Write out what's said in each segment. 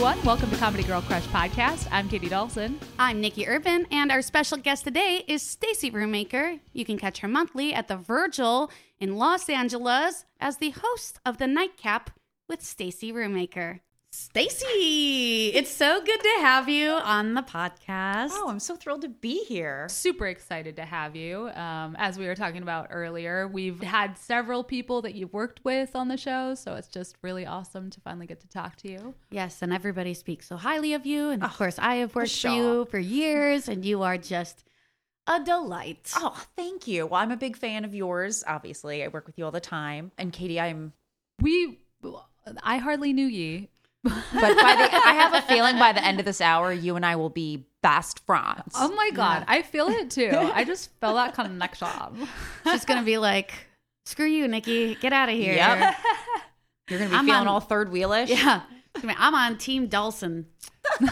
everyone. Welcome to Comedy Girl Crush Podcast. I'm Katie Dawson. I'm Nikki Urban, and our special guest today is Stacy Roommaker. You can catch her monthly at the Virgil in Los Angeles as the host of the Nightcap with Stacy Roommaker. Stacy, it's so good to have you on the podcast. Oh, I'm so thrilled to be here. Super excited to have you. Um, as we were talking about earlier, we've had several people that you've worked with on the show, so it's just really awesome to finally get to talk to you. Yes, and everybody speaks so highly of you. And of Oh, course, I have worked for Michelle. you for years, and you are just a delight. Oh, thank you. Well, I'm a big fan of yours. Obviously, I work with you all the time. And Katie, I'm. We, I hardly knew ye. But by the, I have a feeling by the end of this hour, you and I will be best friends. Oh my god, I feel it too. I just felt that connection. She's going to be like, screw you, Nikki. Get out of here. Yep. You're gonna be I'm feeling on- all third wheelish. Yeah. I mean, I'm on Team Dawson.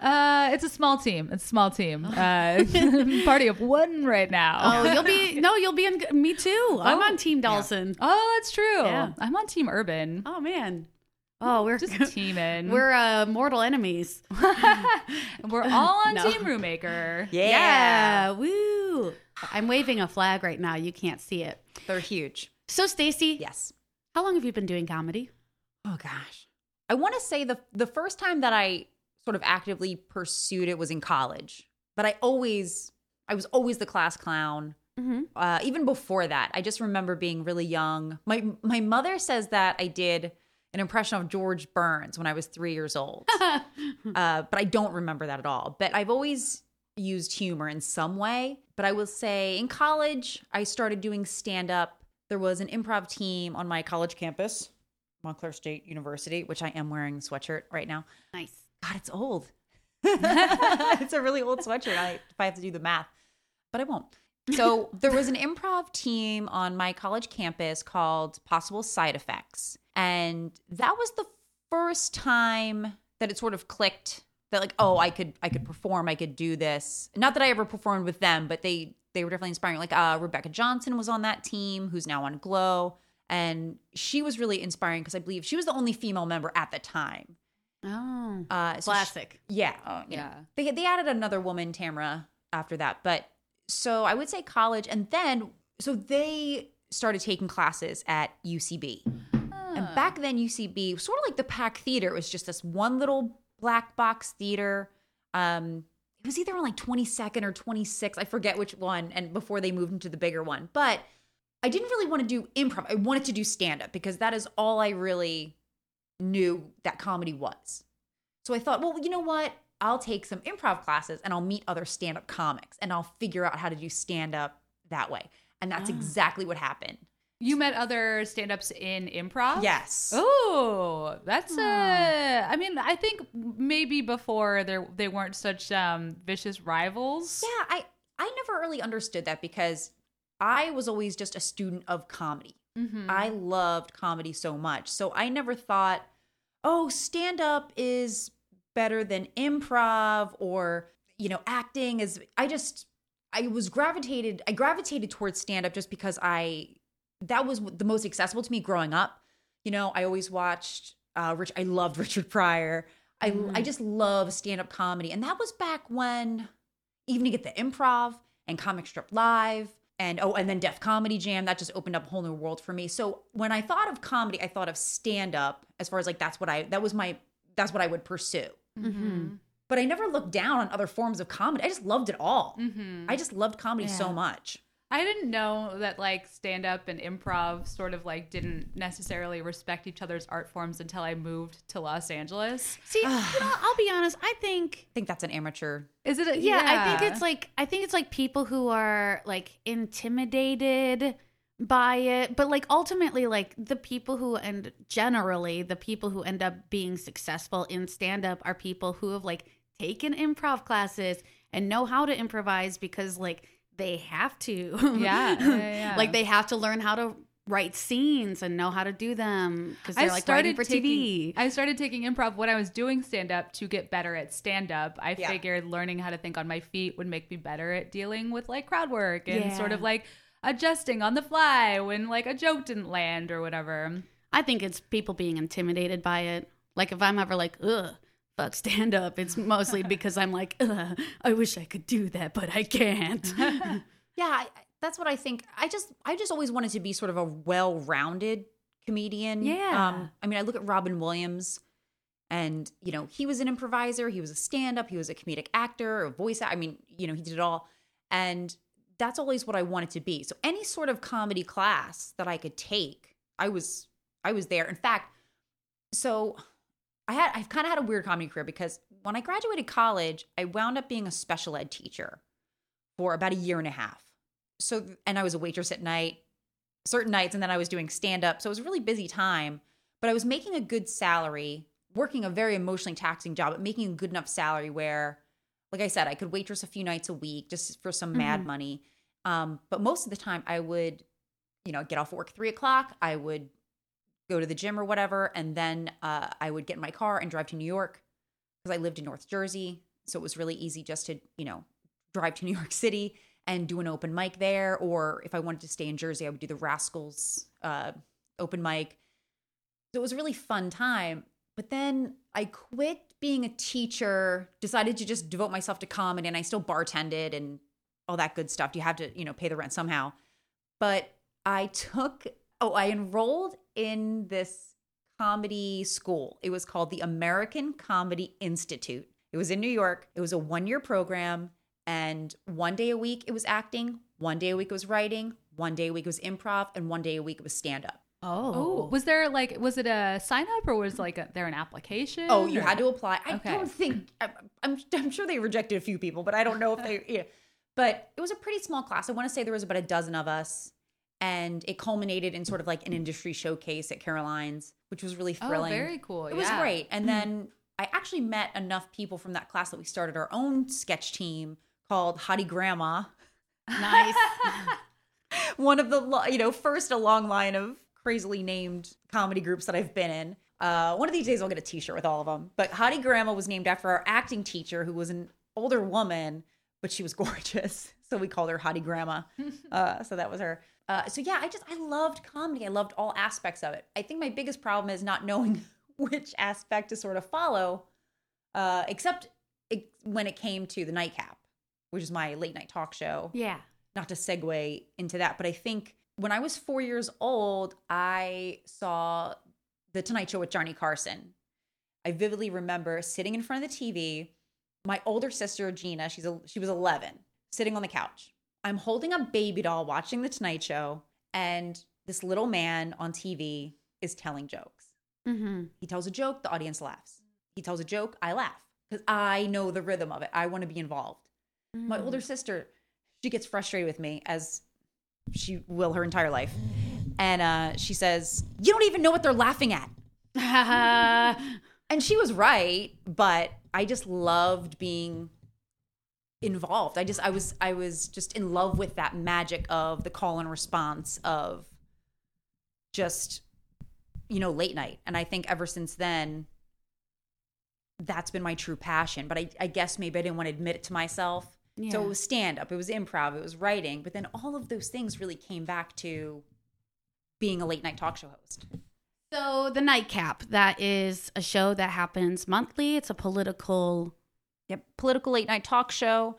Uh, it's a small team. It's a small team. Uh, party of one right now. Oh, you'll be no, you'll be in. Me too. I'm Oh, on Team Dawson. Oh, that's true. Yeah. I'm on Team Urban. Oh man. Oh, we're Just teaming. we're uh, mortal enemies. we're all on No. Team Roommaker. Yeah. Woo. I'm waving a flag right now. You can't see it. They're huge. So, Stacy, Yes. how long have you been doing comedy? Oh gosh. I want to say the the first time that I sort of actively pursued it was in college. But I always I was always the class clown. Mm-hmm. uh, even before that, I just remember being really young. My my mother says that I did an impression of George Burns when I was three years old, uh, but I don't remember that at all. But I've always used humor in some way. But I will say, in college, I started doing stand up. There was an improv team on my college campus, Montclair State University, which I am wearing a sweatshirt right now. nice. God, it's old. it's a really old sweatshirt. I, if I have to do the math, but I won't. So there was an improv team on my college campus called Possible Side Effects, and that was the first time that it sort of clicked that like, oh, I could I could perform, I could do this. Not that I ever performed with them, but they they were definitely inspiring. Like uh, Rebecca Johnson was on that team, who's now on Glow, and she was really inspiring because I believe she was the only female member at the time. Oh, Uh, so she- classic. yeah. Uh, you know, Yeah. they they added another woman, Tamara, after that. But so I would say college, and then so they started taking classes at UCB. And back then, UCB was sort of like the Pack Theater. It was just this one little black box theater. Um, it was either on like 22nd or 26th. I forget which one. And before they moved into the bigger one, but I didn't really want to do improv. I wanted to do stand up because that is all I really knew that comedy was. So I thought, well, you know what? I'll take some improv classes and I'll meet other stand up comics and I'll figure out how to do stand up that way. And that's Ah. exactly what happened. You met other stand-ups in improv? Yes. Oh, that's uh I mean, I think maybe before there they weren't such um vicious rivals. Yeah, I I never really understood that because I was always just a student of comedy. Mhm. I loved comedy so much. So I never thought, "Oh, stand up is better than improv or, you know, acting is I just I was gravitated I gravitated towards stand up just because I that was the most accessible to me growing up. You know, I always watched uh Rich I loved Richard Pryor. I I just love stand up comedy. And that was back when Evening at the Improv and Comic Strip Live and oh, and then Def Comedy Jam. That just opened up a whole new world for me. So when I thought of comedy, I thought of stand up as far as like that's what I that was my that's what I would pursue. Mhm. But I never looked down on other forms of comedy. I just loved it all. Mhm. I just loved comedy so much. I didn't know that like stand up and improv sort of like didn't necessarily respect each other's art forms until I moved to Los Angeles. See, you know, I'll be honest. I think I think that's an amateur. Is it? A, yeah, I think it's like I think it's like people who are like intimidated by it, but like ultimately like the people who and generally the people who end up being successful in stand up are people who have like taken improv classes and know how to improvise because like they have to. Yeah, yeah, yeah. like they have to learn how to write scenes and know how to do them because they're like writing for taking, TV. I started taking improv when I was doing stand up to get better at stand up. I Yeah. figured learning how to think on my feet would make me better at dealing with like crowd work and Yeah. sort of like adjusting on the fly when like a joke didn't land or whatever. I think it's people being intimidated by it. Like if I'm ever like, ugh, fuck stand up, it's mostly because I'm like, I wish I could do that, but I can't. Yeah, I, that's what I think. I just I just always wanted to be sort of a well-rounded comedian. Yeah. Um, I mean, I look at Robin Williams, and you know, he was an improviser, he was a stand-up, he was a comedic actor, a voice. I mean, you know, he did it all, and that's always what I wanted to be. So any sort of comedy class that I could take, I was I was there. In fact, so I had I've kind of had a weird comedy career because when I graduated college, I wound up being a special ed teacher for about a year and a half. So and I was a waitress at night, certain nights, and then I was doing stand up. So it was a really busy time, but I was making a good salary, working a very emotionally taxing job, but making a good enough salary where, like I said, I could waitress a few nights a week just for some mad Mhm. money. Um, but most of the time, I would, you know, get off work three o'clock. I would go to the gym or whatever, and then uh, I would get in my car and drive to New York because I lived in North Jersey, so it was really easy just to, you know, drive to New York City and do an open mic there. Or if I wanted to stay in Jersey, I would do the Rascals uh, open mic. So it was a really fun time. But then I quit being a teacher, decided to just devote myself to comedy, and I still bartended and all that good stuff. You have to, you know, pay the rent somehow. But I took, oh, I enrolled in this comedy school. It was called the American Comedy Institute. It was in New York. It was a one year program. And one day a week it was acting, one day a week it was writing, one day a week it was improv, and one day a week it was stand up. Oh. oh, was there like was it a sign up or was like a, there an application? Oh, you or- had to apply. I Okay. don't think I- I'm. I'm sure they rejected a few people, but I don't know if they. Yeah. But it was a pretty small class. I want to say there was about a dozen of us, and it culminated in sort of like an industry showcase at Caroline's, which was really thrilling. Oh, very cool. It was great. And then I actually met enough people from that class that we started our own sketch team called Hottie Grandma. nice. One of the you know first a long line of crazily named comedy groups that I've been in. Uh, one of these days I'll get a T-shirt with all of them. But Hottie Grandma was named after our acting teacher, who was an older woman, but she was gorgeous, so we called her Hottie Grandma. Uh, so that was her. Uh, so yeah, I just I loved comedy. I loved all aspects of it. I think my biggest problem is not knowing which aspect to sort of follow, uh, except it, when it came to the nightcap, which is my late night talk show yeah. not to segue into that, but I think when I was four years old, I saw The Tonight Show with Johnny Carson. I vividly remember sitting in front of the TV. My older sister Gina, she's a, she was 11, sitting on the couch. I'm holding a baby doll watching The Tonight Show, and this little man on TV is telling jokes. Mm-hmm. He tells a joke, the audience laughs. He tells a joke, I laugh because I know the rhythm of it. I want to be involved. My Mm. older sister, she gets frustrated with me as she will her entire life. And uh, she says, You don't even know what they're laughing at. And she was right, but I just loved being involved. I just I was I was just in love with that magic of the call and response of just you know late night. And I think ever since then that's been my true passion. But I, I guess maybe I didn't want to admit it to myself. So it was stand up, it was improv, it was writing, but then all of those things really came back to being a late night talk show host. So the nightcap, that is a show that happens monthly. It's a political Yep, political late night talk show.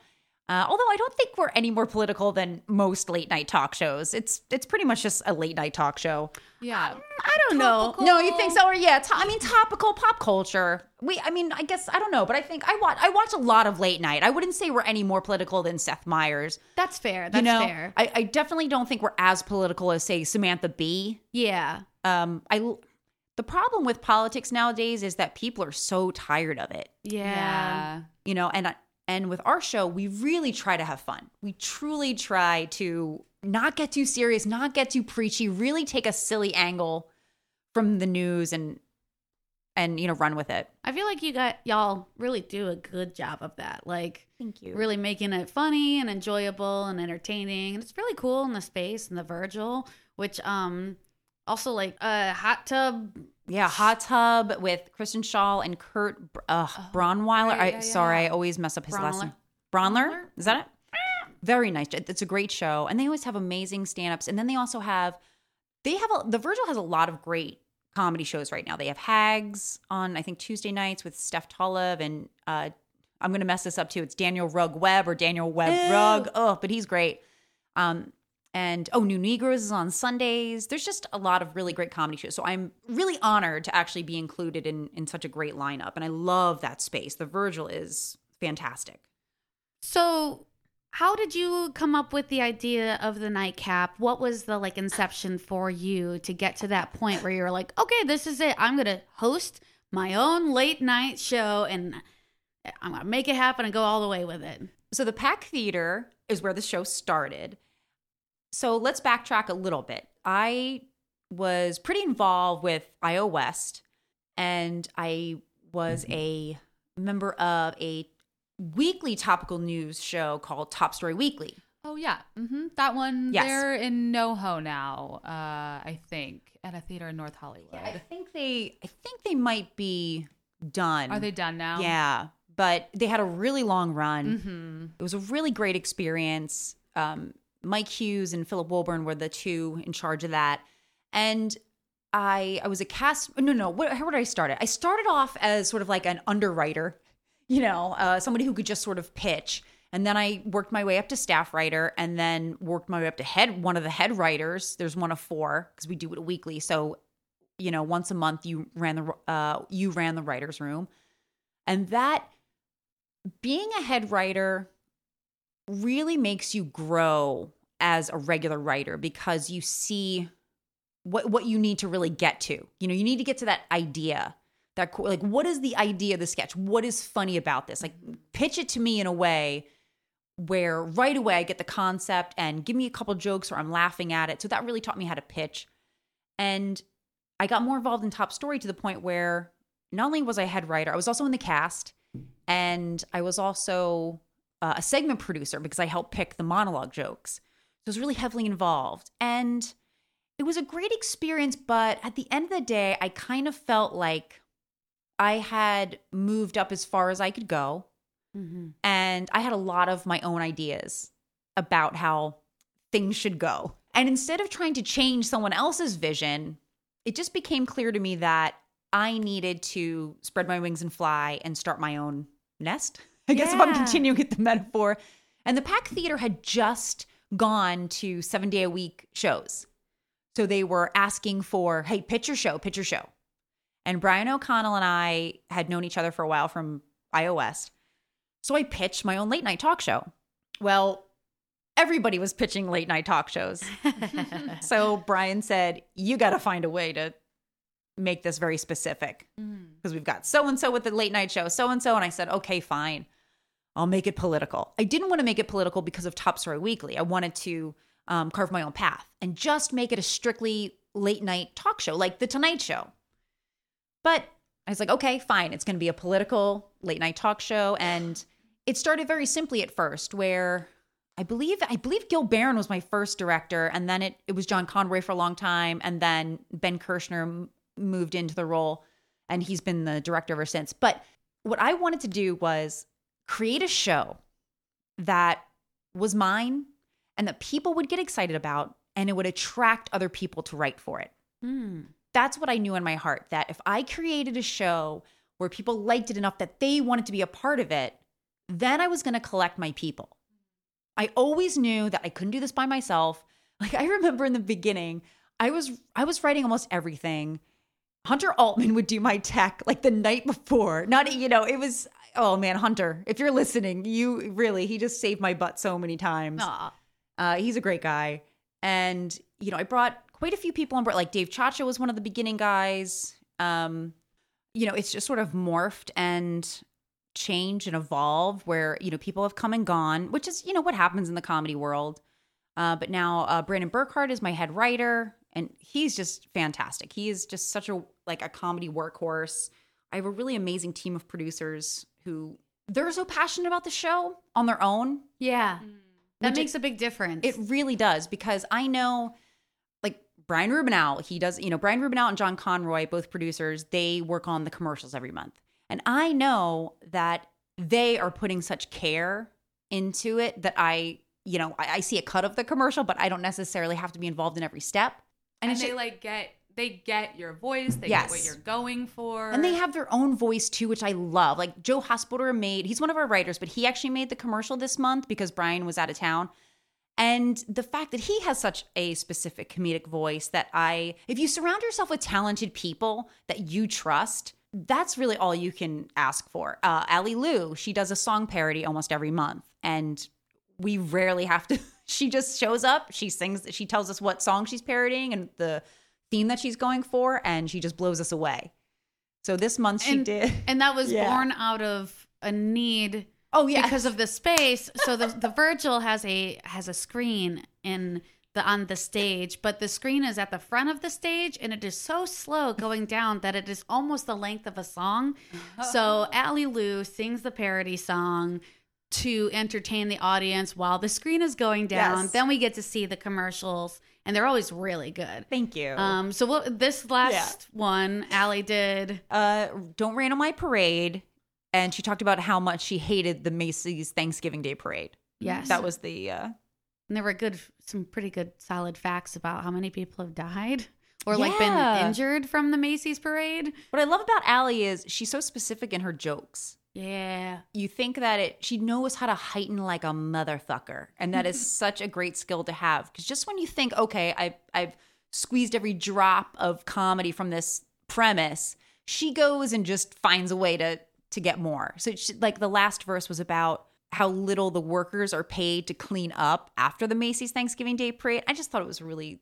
Uh, although I don't think we're any more political than most late night talk shows. It's it's pretty much just a late night talk show. Yeah. I don't know. No, you think so? Or yeah, to- I mean topical pop culture. We, I mean, I guess I don't know, but I think I watch I watch a lot of late night. I wouldn't say we're any more political than Seth Meyers. That's fair. That's you know, fair. I, I definitely don't think we're as political as say Samantha Bee. yeah. Um, I the problem with politics nowadays is that people are so tired of it. Yeah. Yeah. You know and and with our show we really try to have fun we truly try to not get too serious not get too preachy really take a silly angle from the news and and you know run with it I feel like you got y'all really do a good job of that. Like thank you really making it funny and enjoyable and entertaining. And it's really cool in the space and the Virgil, which um also like a hot tub. Yeah hot tub with kristen Schaal and kurt uh, Braunohler right, I, yeah, sorry i always mess up his last name. Braunler is that it? Very nice. It's a great show. And they always have amazing stand-ups. And then they also have they have a the virgil has a lot of great comedy shows right now. They have Hags on, I think, Tuesday nights with Steph Tolev and uh, I'm going to mess this up too. It's Daniel Rugg Webb or Daniel Webb Ew. Rugg. Oh, but he's great. Um, and oh, New Negroes is on Sundays. There's just a lot of really great comedy shows. So I'm really honored to actually be included in in such a great lineup, and I love that space. The Virgil is fantastic. So, how did you come up with the idea of the nightcap? What was the like inception for you to get to that point where you're like, okay, this is it. I'm gonna host my own late night show and I'm gonna make it happen and go all the way with it. So the Pack Theater is where the show started. So let's backtrack a little bit. I was pretty involved with IO West, and I was a member of a weekly topical news show called Top Story Weekly. Oh yeah, hmm that one. Yes. They're in NoHo now. Uh, I think at a theater in North Hollywood. I think they I think they might be done. Are they done now? Yeah, but they had a really long run. hmm It was a really great experience. Um, Mike Hughes and Philip Wilburn were the two in charge of that, and I I was a cast. No, no. What, how did I start it? I started off as sort of like an underwriter, you know, uh, somebody who could just sort of pitch, and then I worked my way up to staff writer, and then worked my way up to head one of the head writers. There's one of four because we do it weekly, so you know, once a month you ran the uh, you ran the writers room, and that being a head writer really makes you grow as a regular writer because you see what what you need to really get to. You know, you need to get to that idea. That like what is the idea of the sketch? What is funny about this? Like pitch it to me in a way where right away I get the concept and give me a couple jokes or I'm laughing at it. So that really taught me how to pitch. And I got more involved in Top Story to the point where not only was I head writer, I was also in the cast and I was also uh, a segment producer because I helped pick the monologue jokes. So I was really heavily involved. And it was a great experience, but at the end of the day, I kind of felt like I had moved up as far as I could go. Mm-hmm. And I had a lot of my own ideas about how things should go. And instead of trying to change someone else's vision, it just became clear to me that I needed to spread my wings and fly and start my own nest. I guess if I'm continuing with the metaphor. And the Pack Theater had just gone to seven day a week shows. So they were asking for, hey, pitch your show, pitch your show. And Brian O'Connell and I had known each other for a while from iOS. So I pitched my own late night talk show. Well, everybody was pitching late night talk shows. so Brian said, You got to find a way to make this very specific mm. because we've got so and so with the late night show, so and so. And I said, Okay, fine. I'll make it political. I didn't want to make it political because of Top Story Weekly. I wanted to um, carve my own path and just make it a strictly late night talk show like The Tonight Show. But I was like, okay, fine. It's going to be a political late night talk show. And it started very simply at first, where I believe I believe Gil Barron was my first director, and then it it was John Conroy for a long time, and then Ben Kirshner m- moved into the role, and he's been the director ever since. But what I wanted to do was create a show that was mine and that people would get excited about, and it would attract other people to write for it Mm. that's what I knew in my heart that if I created a show where people liked it enough that they wanted to be a part of it, then I was going to collect my people. I always knew that I couldn't do this by myself. Like I remember in the beginning, I was I was writing almost everything. Hunter Altman would do my tech like the night before. Not you know, it was oh man, Hunter, if you're listening, you really he just saved my butt so many times. Aw. Uh, he's a great guy. And, you know, I brought quite a few people on board. Like Dave Chacha was one of the beginning guys. Um, you know, it's just sort of morphed and changed and evolved where, you know, people have come and gone, which is, you know, what happens in the comedy world. Uh, but now uh, Brandon Burkhardt is my head writer, and he's just fantastic. He is just such a like a comedy workhorse. I have a really amazing team of producers who they're so passionate about the show on their own. Yeah. Mm. That Which makes a big difference. It really does because I know, like Brian Rubinow, he does. You know, Brian Rubinow and John Conroy, both producers, they work on the commercials every month, and I know that they are putting such care into it that I, you know, I, I see a cut of the commercial, but I don't necessarily have to be involved in every step. And, it's they ju- like get they get your voice, they Yes. get what you're going for. And they have their own voice too, which I love. Like Joe Hospoder made, he's one of our writers, but he actually made the commercial this month because Brian was out of town. And the fact that he has such a specific comedic voice that I, if you surround yourself with talented people that you trust, that's really all you can ask for. Uh, Ali Lou, she does a song parody almost every month. And we rarely have to, she just shows up, she sings, she tells us what song she's parodying and the theme that she's going for, and she just blows us away. So this month she and, did. and that was Yeah. born out of a need Oh yeah, because of the space. So the the Virgil has a has a screen in the on the stage, but the screen is at the front of the stage and it is so slow going down that it is almost the length of a song. So Ali Lou sings the parody song to entertain the audience while the screen is going down. Yes. Then we get to see the commercials and they're always really good. thank you. Um so what this last one Ali did uh, don't rain on my parade, and she talked about how much she hated the Macy's Thanksgiving Day Parade. yes. That was the uh, And there were good, some pretty good, solid facts about how many people have died or like been injured from the Macy's parade. what I love about Allie is she's so specific in her jokes. Yeah, You think that it she knows how to heighten like a motherfucker, and that is such a great skill to have. Because just when you think, okay, I I've squeezed every drop of comedy from this premise, she goes and just finds a way to to get more. So she, like the last verse was about how little the workers are paid to clean up after the Macy's Thanksgiving Day parade. I just thought it was really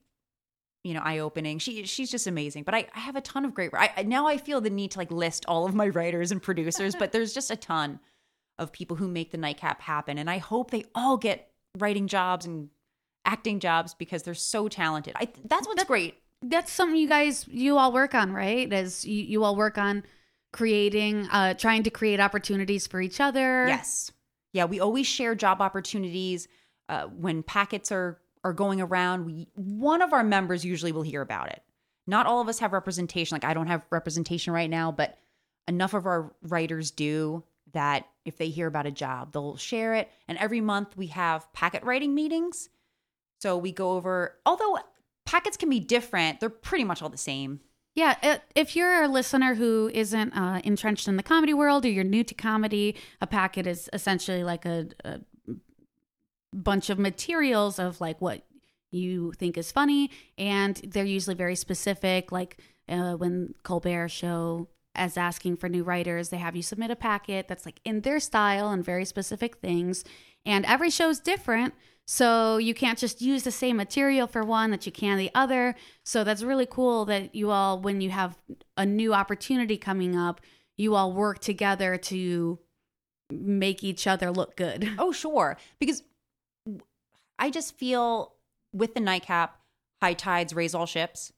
you know eye-opening she she's just amazing but i, I have a ton of great I, I- now i feel the need to like list all of my writers and producers but there's just a ton of people who make the nightcap happen and i hope they all get writing jobs and acting jobs because they're so talented I, that's what's great that's something you guys, you all work on, right? As you, you all work on creating, uh, trying to create opportunities for each other. Yes. Yeah, we always share job opportunities uh, when packets are are going around. We one of our members usually will hear about it. Not all of us have representation. Like I don't have representation right now, but enough of our writers do that if they hear about a job, they'll share it. And every month we have packet writing meetings. So we go over although packets can be different, they're pretty much all the same. Yeah, if you're a listener who isn't uh, entrenched in the comedy world or you're new to comedy, a packet is essentially like a, a bunch of materials of like what you think is funny, and they're usually very specific. Like uh, when Colbert show as asking for new writers, they have you submit a packet that's like in their style and very specific things, and every show's different. So you can't just use the same material for one that you can the other. So that's really cool that you all, when you have a new opportunity coming up, you all work together to make each other look good. Oh, sure. Because I just feel with the nightcap, high tides raise all ships.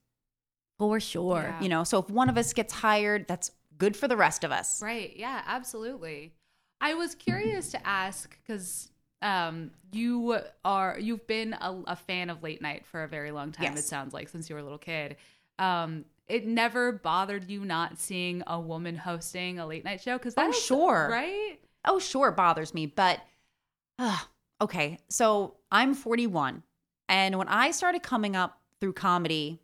For sure. Yeah. You know, so if one of us gets hired, that's good for the rest of us. Right. Yeah, absolutely. I was curious to ask because um, you are you've been a, a fan of late night for a very long time. It sounds like since you were a little kid. Um, it never bothered you not seeing a woman hosting a late night show because Oh, sure. right? Oh, sure, it bothers me, but uh, okay. So I'm 41, and when I started coming up through comedy,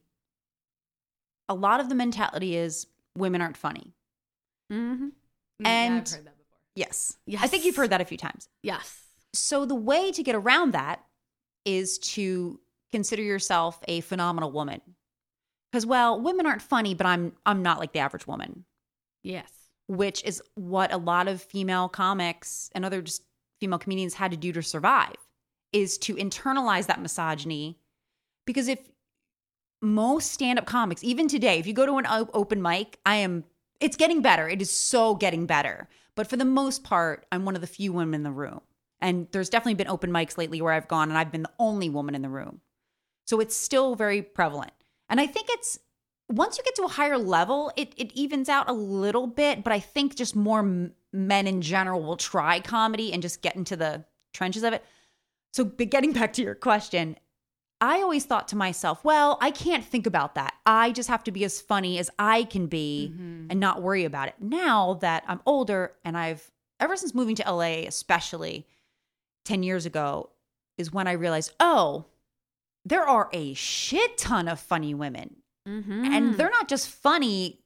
a lot of the mentality is women aren't funny. Mm-hmm. Mm, yeah, I've And- heard that before. Yes. Yes. I think you've heard that a few times. Yes. So the way to get around that is to consider yourself a phenomenal woman. Cuz well, women aren't funny, but I'm I'm not like the average woman, Yes. which is what a lot of female comics and other just female comedians had to do to survive is to internalize that misogyny because if most stand-up comics even today if you go to an open mic i am it's getting better. It is so getting better. But for the most part i'm one of the few women in the room. And there's definitely been open mics lately where i've gone and i've been the only woman in the room. So it's still very prevalent. And i think it's once you get to a higher level it, it evens out a little bit but i think just more men in general will try comedy and just get into the trenches of it so getting back to your question I always thought to myself, well, I can't think about that. I just have to be as funny as I can be and not worry about it. Now that I'm older and I've, ever since moving to LA, especially 10 years ago, is when I realized, oh, there are a shit ton of funny women. Mm-hmm. and they're not just funny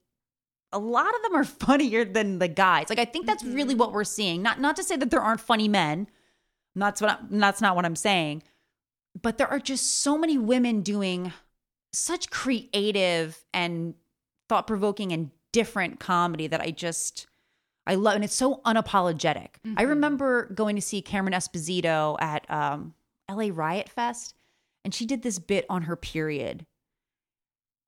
a lot of them are funnier than the guys like i think that's really what we're seeing not not to say that there aren't funny men that's what I, that's not what i'm saying. But there are just so many women doing such creative and thought-provoking and different comedy that i just i love and it's so unapologetic. I remember going to see cameron esposito at um, la riot fest and she did this bit on her period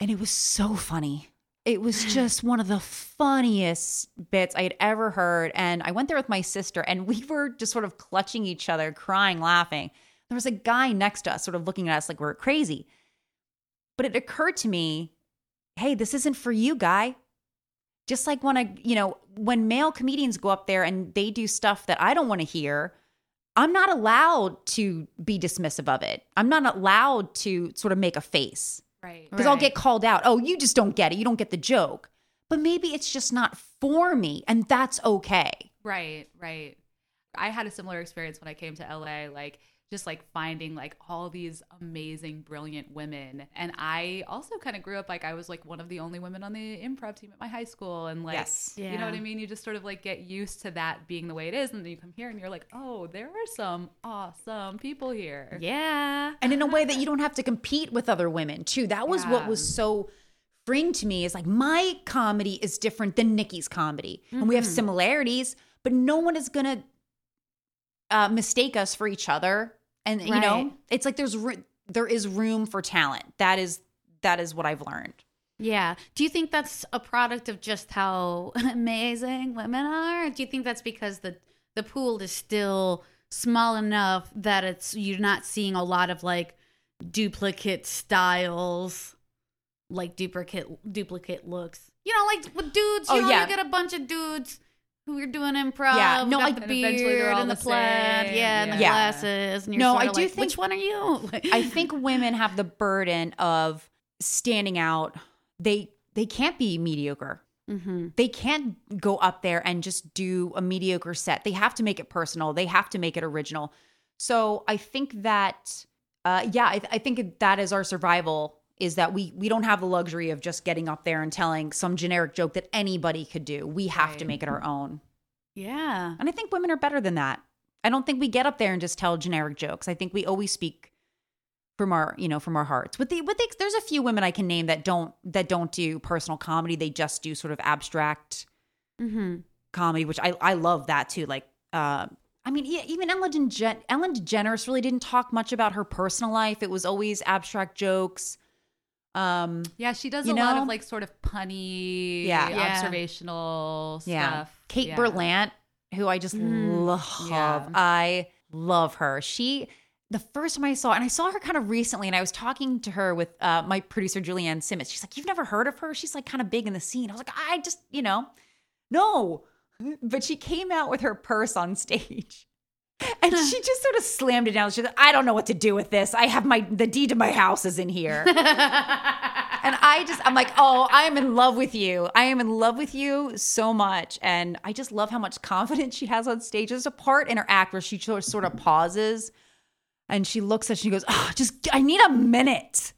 and it was so funny. It was just one of the funniest bits I had ever heard. And I went there with my sister, and we were just sort of clutching each other, crying, laughing. There was a guy next to us, sort of looking at us like we are crazy. But it occurred to me hey, this isn't for you, guy. Just like when I, you know, when male comedians go up there and they do stuff that I don't want to hear, I'm not allowed to be dismissive of it. I'm not allowed to sort of make a face Right. because I'll get called out. Oh, you just don't get it. You don't get the joke. But maybe it's just not for me, and that's okay. Right, right. I had a similar experience when I came to LA, like just like finding like all these amazing, brilliant women. And I also kind of grew up like I was like one of the only women on the improv team at my high school. And like, Yes. you know what I mean? You just sort of like get used to that being the way it is. And then you come here and you're like, oh, there are some awesome people here. Yeah. And in a way that you don't have to compete with other women, too. That was what was so freeing to me is like my comedy is different than Nikki's comedy. And we have mm-hmm. similarities, but no one is going to uh, mistake us for each other. And, you know, it's like there's, there is room for talent. That is, that is what I've learned. Yeah. Do you think that's a product of just how amazing women are? Do you think that's because the the pool is still small enough that it's you're not seeing a lot of like duplicate styles, like duplicate duplicate looks? You know, like with dudes, you Oh, know, yeah. you get a bunch of dudes who are doing improv. Yeah, no, I- the And eventually they're beard and the the plaid, same. yeah, and the glasses. And No, I do like, think- which one are you? I think women have the burden of standing out. They they can't be mediocre. hmm They can't go up there and just do a mediocre set. They have to make it personal. They have to make it original. So I think that, uh, yeah, I, I think that is our survival. Is that we we don't have the luxury of just getting up there and telling some generic joke that anybody could do. We have to make it our own. Yeah. And I think women are better than that. I don't think we get up there and just tell generic jokes. I think we always speak from our, you know, from our hearts. With the with the, there's a few women I can name that don't that don't do personal comedy. They just do sort of abstract hmm comedy, which I I love that too. Like, uh, I mean, even Ellen DeGen- Ellen DeGeneres really didn't talk much about her personal life. It was always abstract jokes. Um, Yeah, she does You a lot of like sort of punny, Yeah. Yeah. observational yeah, stuff. Kate yeah. Berlant, who I just Mm. love. Yeah. I love her. She the first time I saw, and I saw her kind of recently, and I was talking to her with uh, my producer Julianne Simmons. She's like, "You've never heard of her? She's like kind of big in the scene." I was like, "I just, you know, no." But she came out with her purse on stage. And she just sort of slammed it down. She's like, I don't know what to do with this. I have my the deed to my house is in here. and I just I'm like, "Oh, I am in love with you. I am in love with you so much." And I just love how much confidence she has on stage. There's a part in her act where she sort of- sort of pauses and she looks at she goes, "Oh, just I need a minute."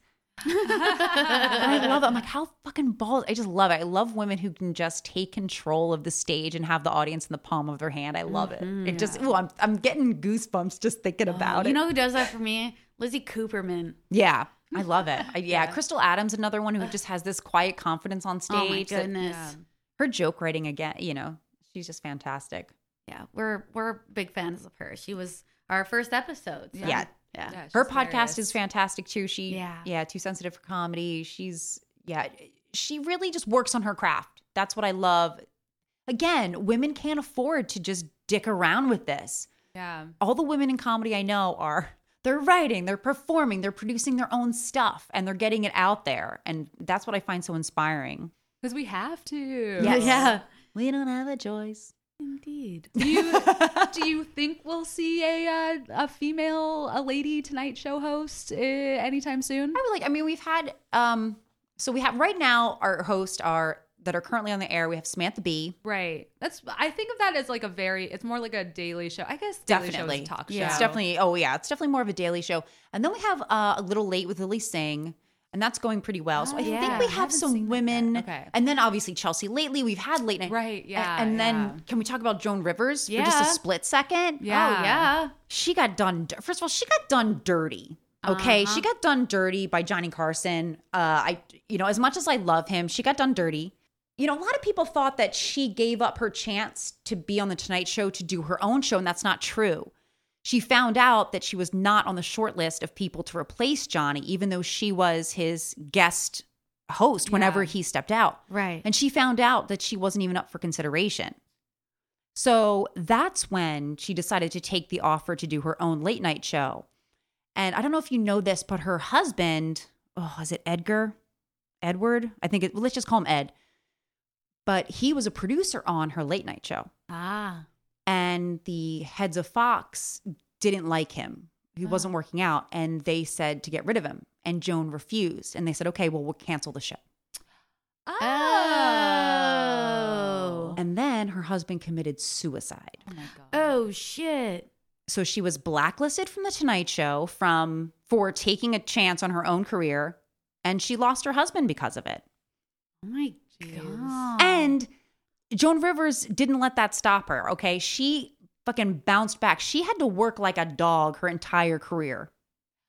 I love it. I'm like, how fucking balls. I just love it. I love women who can just take control of the stage and have the audience in the palm of their hand. I love it. Mm-hmm. It just, ooh, I'm, I'm getting goosebumps just thinking oh, about you it. You know who does that for me? Lizzie Cooperman. yeah, I love it. I, yeah, Crystal Adams, another one who just has this quiet confidence on stage. Oh my that- goodness. Yeah. her joke writing again, you know, she's just fantastic. Yeah, we're we're big fans of her. She was our first episode. so- Yeah. Yeah. Yeah, Her podcast hilarious. is fantastic too. She, Yeah. yeah, too sensitive for comedy. She's, yeah, she really just works on her craft. That's what I love. Again, women can't afford to just dick around with this. Yeah. All the women in comedy I know are they're writing, they're performing, they're producing their own stuff, and they're getting it out there. And that's what I find so inspiring. Because we have to. Yes. Yeah. We don't have a choice. Indeed. Do you do you think we'll see a uh, a female a lady Tonight Show host uh, anytime soon? I would like. I mean, we've had. um So we have right now our hosts are that are currently on the air. We have Samantha Bee. Right. That's I think of that as like a very it's more like a daily show. I guess daily Definitely, show is a talk show. Yeah. It's definitely. Oh yeah, it's definitely more of a daily show. And then we have uh, a little late with Lilly Singh. And that's going pretty well. So I Oh, think we have some women. Okay. And then obviously Chelsea lately, we've had late night. Right, yeah, And, then yeah. can we talk about Joan Rivers for Yeah. just a split second? Yeah. Oh yeah. She got done. First of all, she got done dirty. Okay, Uh-huh. she got done dirty by Johnny Carson. Uh, I, you know, as much as I love him, she got done dirty. You know, a lot of people thought that she gave up her chance to be on the Tonight Show to do her own show, and that's not true. She found out that she was not on the short list of people to replace Johnny, even though she was his guest host whenever Yeah. he stepped out. Right. And she found out that she wasn't even up for consideration. So that's when she decided to take the offer to do her own late night show. And I don't know if you know this, but her husband, oh, is it Edgar? Edward? I think it, let's just call him Ed. But he was a producer on her late night show. ah. And the heads of Fox didn't like him. He Oh. wasn't working out. And they said to get rid of him. And Joan refused. And they said, okay, well, we'll cancel the show. Oh. And then her husband committed suicide. Oh my god. Oh shit. So she was blacklisted from the Tonight Show from for taking a chance on her own career, and she lost her husband because of it. Oh my Jeez. god. And Joan Rivers didn't let that stop her. Okay, she fucking bounced back. She had to work like a dog her entire career.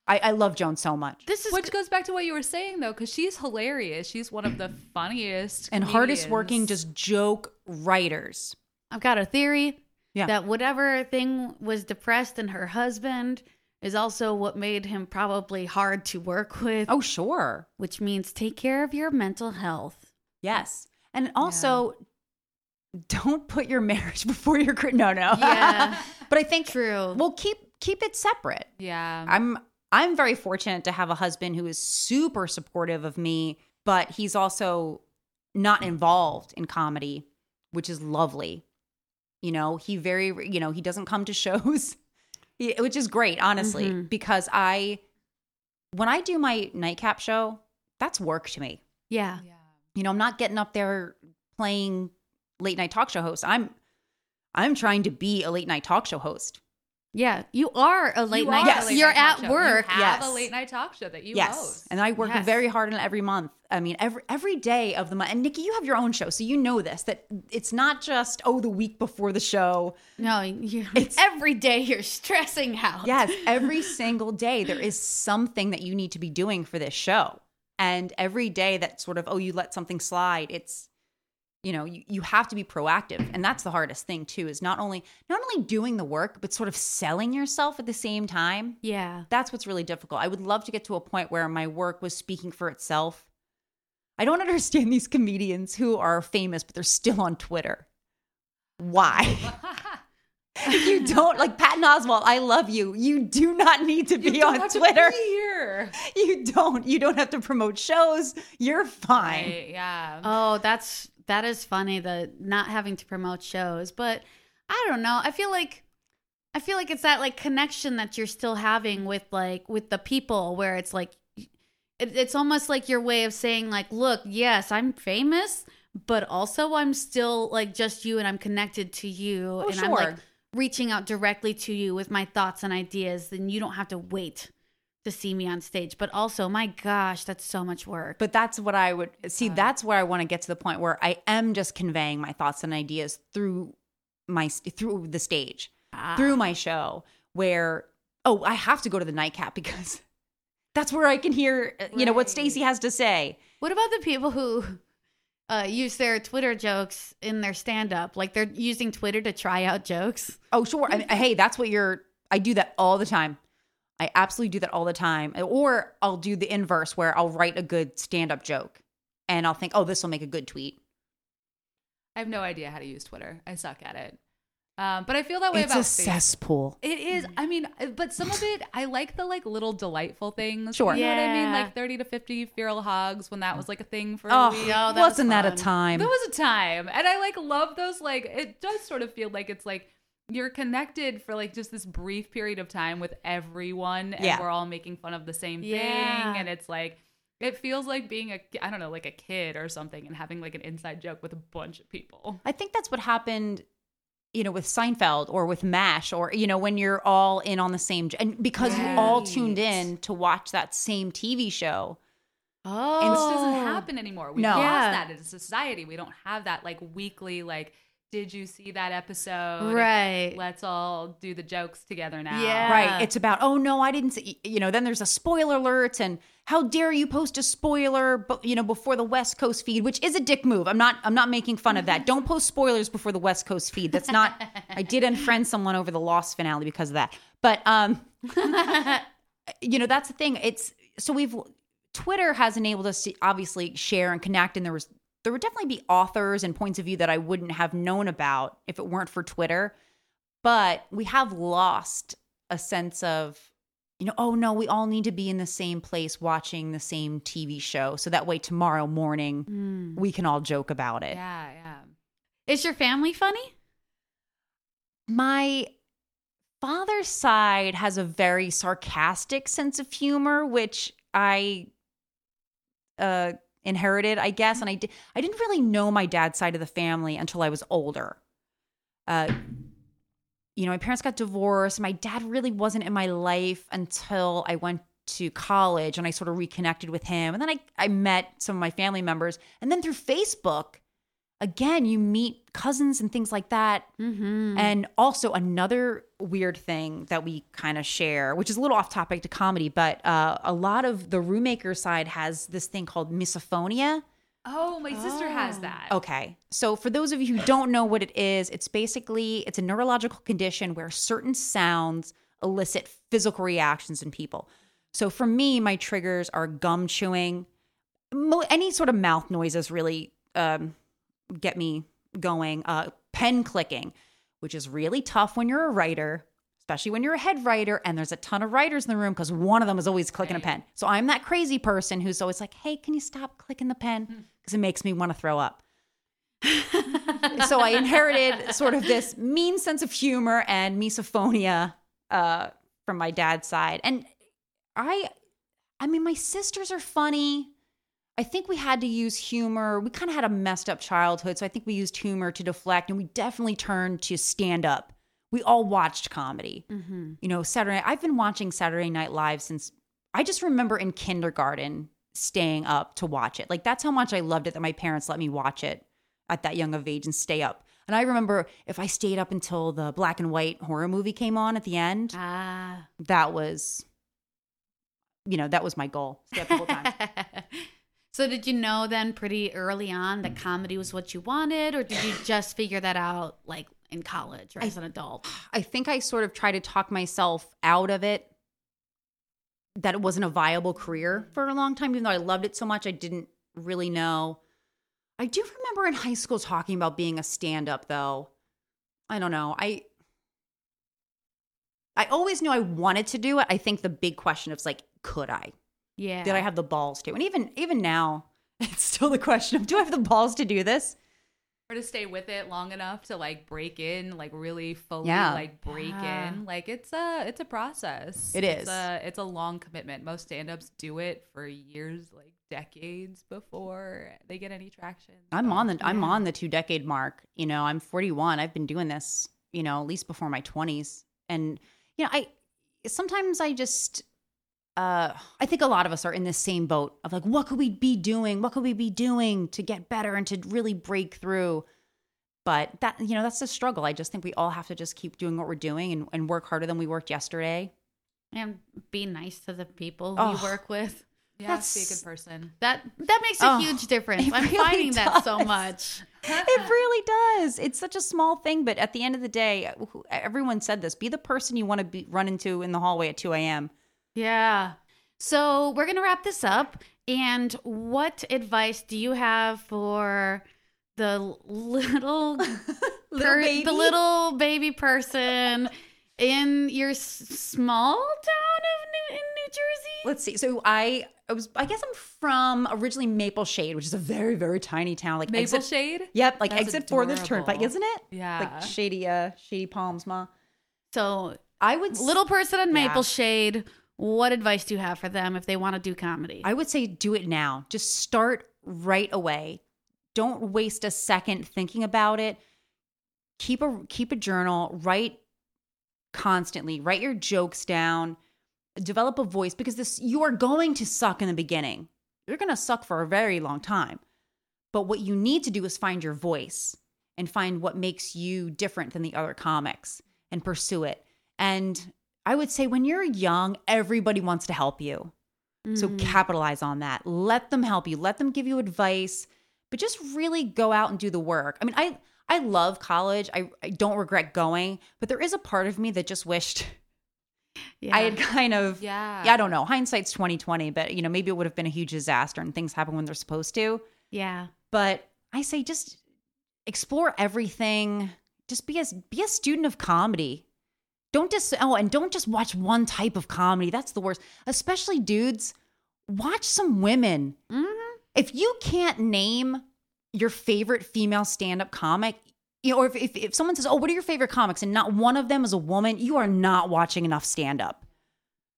I, I love Joan so much. this is Which goes back to what you were saying though, because she's hilarious. She's one of the funniest and hardest working just joke writers. I've got a theory Yeah. that whatever thing was depressed in her husband is also what made him probably hard to work with, Oh, sure. which means take care of your mental health. Yes. And also, don't put your marriage before your career. No, no. Yeah. but I think True. Well, keep keep it separate. Yeah. I'm I'm very fortunate to have a husband who is super supportive of me, but he's also not involved in comedy, which is lovely. You know, he very you know, he doesn't come to shows, which is great, honestly, Mhm. because I when I do my nightcap show, that's work to me. yeah. yeah. You know, I'm not getting up there playing late night talk show host. I'm I'm trying to be a late night talk show host. Yeah. You are a late You night. Yes. late You're night at talk show. work. You have Yes. a late night talk show that you yes, host. and I work Yes. very hard on it every month. I mean, every every day of the month. And Nikki, you have your own show, so you know this. That it's not just oh the week before the show. No, you It's- every day you're stressing out. Yes, every single day there is something that you need to be doing for this show, and every day that sort of oh you let something slide. It's you know you, you have to be proactive and that's the hardest thing too is not only not only doing the work but sort of selling yourself at the same time Yeah. that's what's really difficult. I would love to get to a point where my work was speaking for itself. I don't understand these comedians who are famous, but they're still on Twitter. Why? you don't like Patton Oswalt. I love you. You do not need to be You don't on have to Twitter. be here. You don't. You don't have to promote shows. You're fine. Right, yeah. Oh, that's that is funny the not having to promote shows, but I don't know. I feel like I feel like it's that like connection that you're still having with like with the people where it's like it, it's almost like your way of saying like, look, yes, I'm famous, but also I'm still like just you and I'm connected to you Oh, and I'm like sure. Reaching out directly to you with my thoughts and ideas, then you don't have to wait to see me on stage. But also, my gosh, that's so much work. But that's what I would see. Uh. That's where I want to get to the point where I am just conveying my thoughts and ideas through my through the stage. Ah. through my show where oh i have to go to the nightcap because that's where i can hear you know what Right. stacy has to say What about the people who uh, use their Twitter jokes in their stand up? Like they're using Twitter to try out jokes. oh sure I mean, hey that's what you're i do that all the time i absolutely do that all the time or i'll do the inverse where i'll write a good stand-up joke and i'll think oh this will make a good tweet I have no idea how to use Twitter. I suck at it. Um, but I feel that way it's about a Facebook. cesspool It is. I mean, uh, but some of it, I like the like little delightful things. Sure. You know what I mean? Yeah. Like 30 to 50 feral hogs when that was like a thing for oh a week. that was wasn't that a time There was a time. And I like love those. Like, it does sort of feel like it's like you're connected for like just this brief period of time with everyone. And Yeah. we're all making fun of the same Yeah. thing. And it's like, it feels like being a, I don't know, like a kid or something and having like an inside joke with a bunch of people. I think that's what happened, you know, with Seinfeld or with MASH or, you know, when you're all in on the same, and because you all tuned in to watch that same TV show, Oh, And this doesn't happen anymore. We No. lost Yeah. that in society. We don't have that like weekly like. Did you see that episode? right. Let's all do the jokes together now. Yeah. Right. It's about, oh no, I didn't see, you know, then there's a spoiler alert and how dare you post a spoiler, but you know, before the West Coast feed, which is a dick move. I'm not, I'm not making fun of that. Don't post spoilers before the West Coast feed. That's not, I did unfriend someone over the Lost finale because of that. But, um, you know, that's the thing. It's, so we've, Twitter has enabled us to obviously share and connect. And there was, there would definitely be authors and points of view that I wouldn't have known about if it weren't for Twitter but we have lost a sense of you know oh no we all need to be in the same place watching the same tv show so that way tomorrow morning Mm. we can all joke about it Yeah, yeah. Is your family funny? my father's side has a very sarcastic sense of humor which i uh inherited i guess and i did i didn't really know my dad's side of the family until i was older. Uh you know my parents got divorced. My dad really wasn't in my life until i went to college and i sort of reconnected with him. And then i i met some of my family members. And then through facebook again you meet cousins and things like that Mm-hmm. and also another weird thing that we kind of share, which is a little off topic to comedy, but uh, a lot of the roommaker side has this thing called misophonia. Oh, my sister has Oh. that. Okay. So for those of you who don't know what it is, it's basically it's a neurological condition where certain sounds elicit physical reactions in people. So for me, my triggers are gum chewing, mo- any sort of mouth noises really um, get me going. Uh, pen clicking, which is really tough when you're a writer, especially when you're a head writer and there's a ton of writers in the room because one of them is always clicking a pen. So I'm that crazy person who's always like, "Hey, can you stop clicking the pen?" Because it makes me want to throw up. so I inherited sort of this mean sense of humor and misophonia uh, from my dad's side, and I, I mean, my sisters are funny. I think we had to use humor. We kind of had a messed up childhood, so I think we used humor to deflect, and we definitely turned to stand up. We all watched comedy. Mm-hmm. You know, Saturday. I've been watching Saturday Night Live since I just remember in kindergarten staying up to watch it. Like that's how much I loved it that my parents let me watch it at that young of age and stay up. And I remember if I stayed up until the black and white horror movie came on at the end, Ah. that was, you know, that was my goal. Stay up the whole time. so did you know then pretty early on that mm. comedy was what you wanted, or did you just figure that out like in college or as an adult? I think I sort of tried to talk myself out of it that it wasn't a viable career mm. for a long time, even though I loved it so much, I didn't really know. I do remember in high school talking about being a stand up, though. I don't know. I. I always knew I wanted to do it. I think the big question is like, could I? Yeah. Did I have the balls to? And even even now, it's still the question of do I have the balls to do this? Or to stay with it long enough to like break in, like really fully Yeah. like break Yeah. in. Like it's a it's a process. It It's is. a it's a long commitment. Most stand-ups do it for years, like decades before they get any traction. I'm So- on the I'm on the two decade mark. You know, I'm 41. I've been doing this, you know, at least before my 20s. And you know, I sometimes I just uh I think a lot of us are in this same boat of like what could we be doing? What could we be doing to get better and to really break through? But that you know, that's the struggle. I just think we all have to just keep doing what we're doing and, and work harder than we worked yesterday. and be nice to the people who Oh. you work with. Yeah, That's- be a good person. That that makes a Oh, huge difference. I'm really finding that so much. it really does. It's such a small thing, but at the end of the day, everyone said this: be the person you want to be run into in the hallway at 2 a.m. Yeah. So we're gonna wrap this up. And what advice do you have for the little, per- baby. the little baby person in your s- small town of New in New Jersey? Let's see. So I, I was, I guess I'm from originally Maple Shade, which is a very, very tiny town. Like Maple exit, shade? Yep, like That's exit for the turnpike, isn't it? Yeah. Like shady, uh, shady palms, ma. So I would little person in Yeah. Maple Shade. What advice do you have for them if they want to do comedy? I would say do it now. Just start right away. Don't waste a second thinking about it. Keep a keep a journal. Write constantly. Write your jokes down. Develop a voice because this you are going to suck in the beginning. You're going to suck for a very long time. But what you need to do is find your voice and find what makes you different than the other comics and pursue it. And I would say when you're young, everybody wants to help you. So Mhm. capitalize on that. Let them help you. Let them give you advice, but just really go out and do the work. I mean, I I love college. I, I don't regret going, but there is a part of me that just wished yeah. I had kind of Yeah. yeah, I don't know. Hindsight's 2020, but you know, maybe it would have been a huge disaster and things happen when they're supposed to. yeah. But I say just explore everything. Just be a be a student of comedy. Don't just oh, and don't just watch one type of comedy. That's the worst. Especially dudes, watch some women. Mhm. If you can't name your favorite female stand-up comic, you know, or if, if, if someone says, "Oh, what are your favorite comics?" and not one of them is a woman, you are not watching enough stand-up.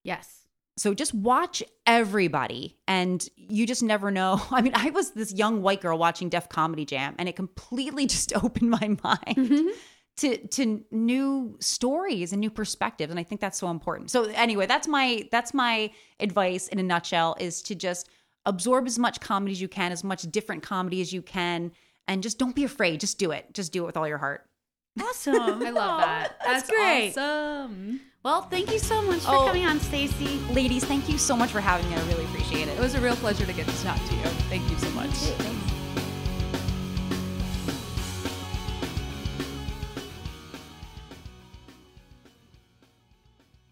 Yes. So just watch everybody and you just never know. I mean, I was this young white girl watching Def Comedy Jam and it completely just opened my mind Mm-hmm. To to new stories and new perspectives and I think that's so important. So anyway, that's my that's my advice in a nutshell is to just absorb as much comedy as you can, as much different comedy as you can and just don't be afraid. Just do it. Just do it with all your heart. Awesome. I love that. That's, That's, great. awesome. Well, thank you so much for Oh. coming on, Stacy. Ladies, thank you so much for having me. I really appreciate it. It was a real pleasure to get to talk to you. Thank you so much.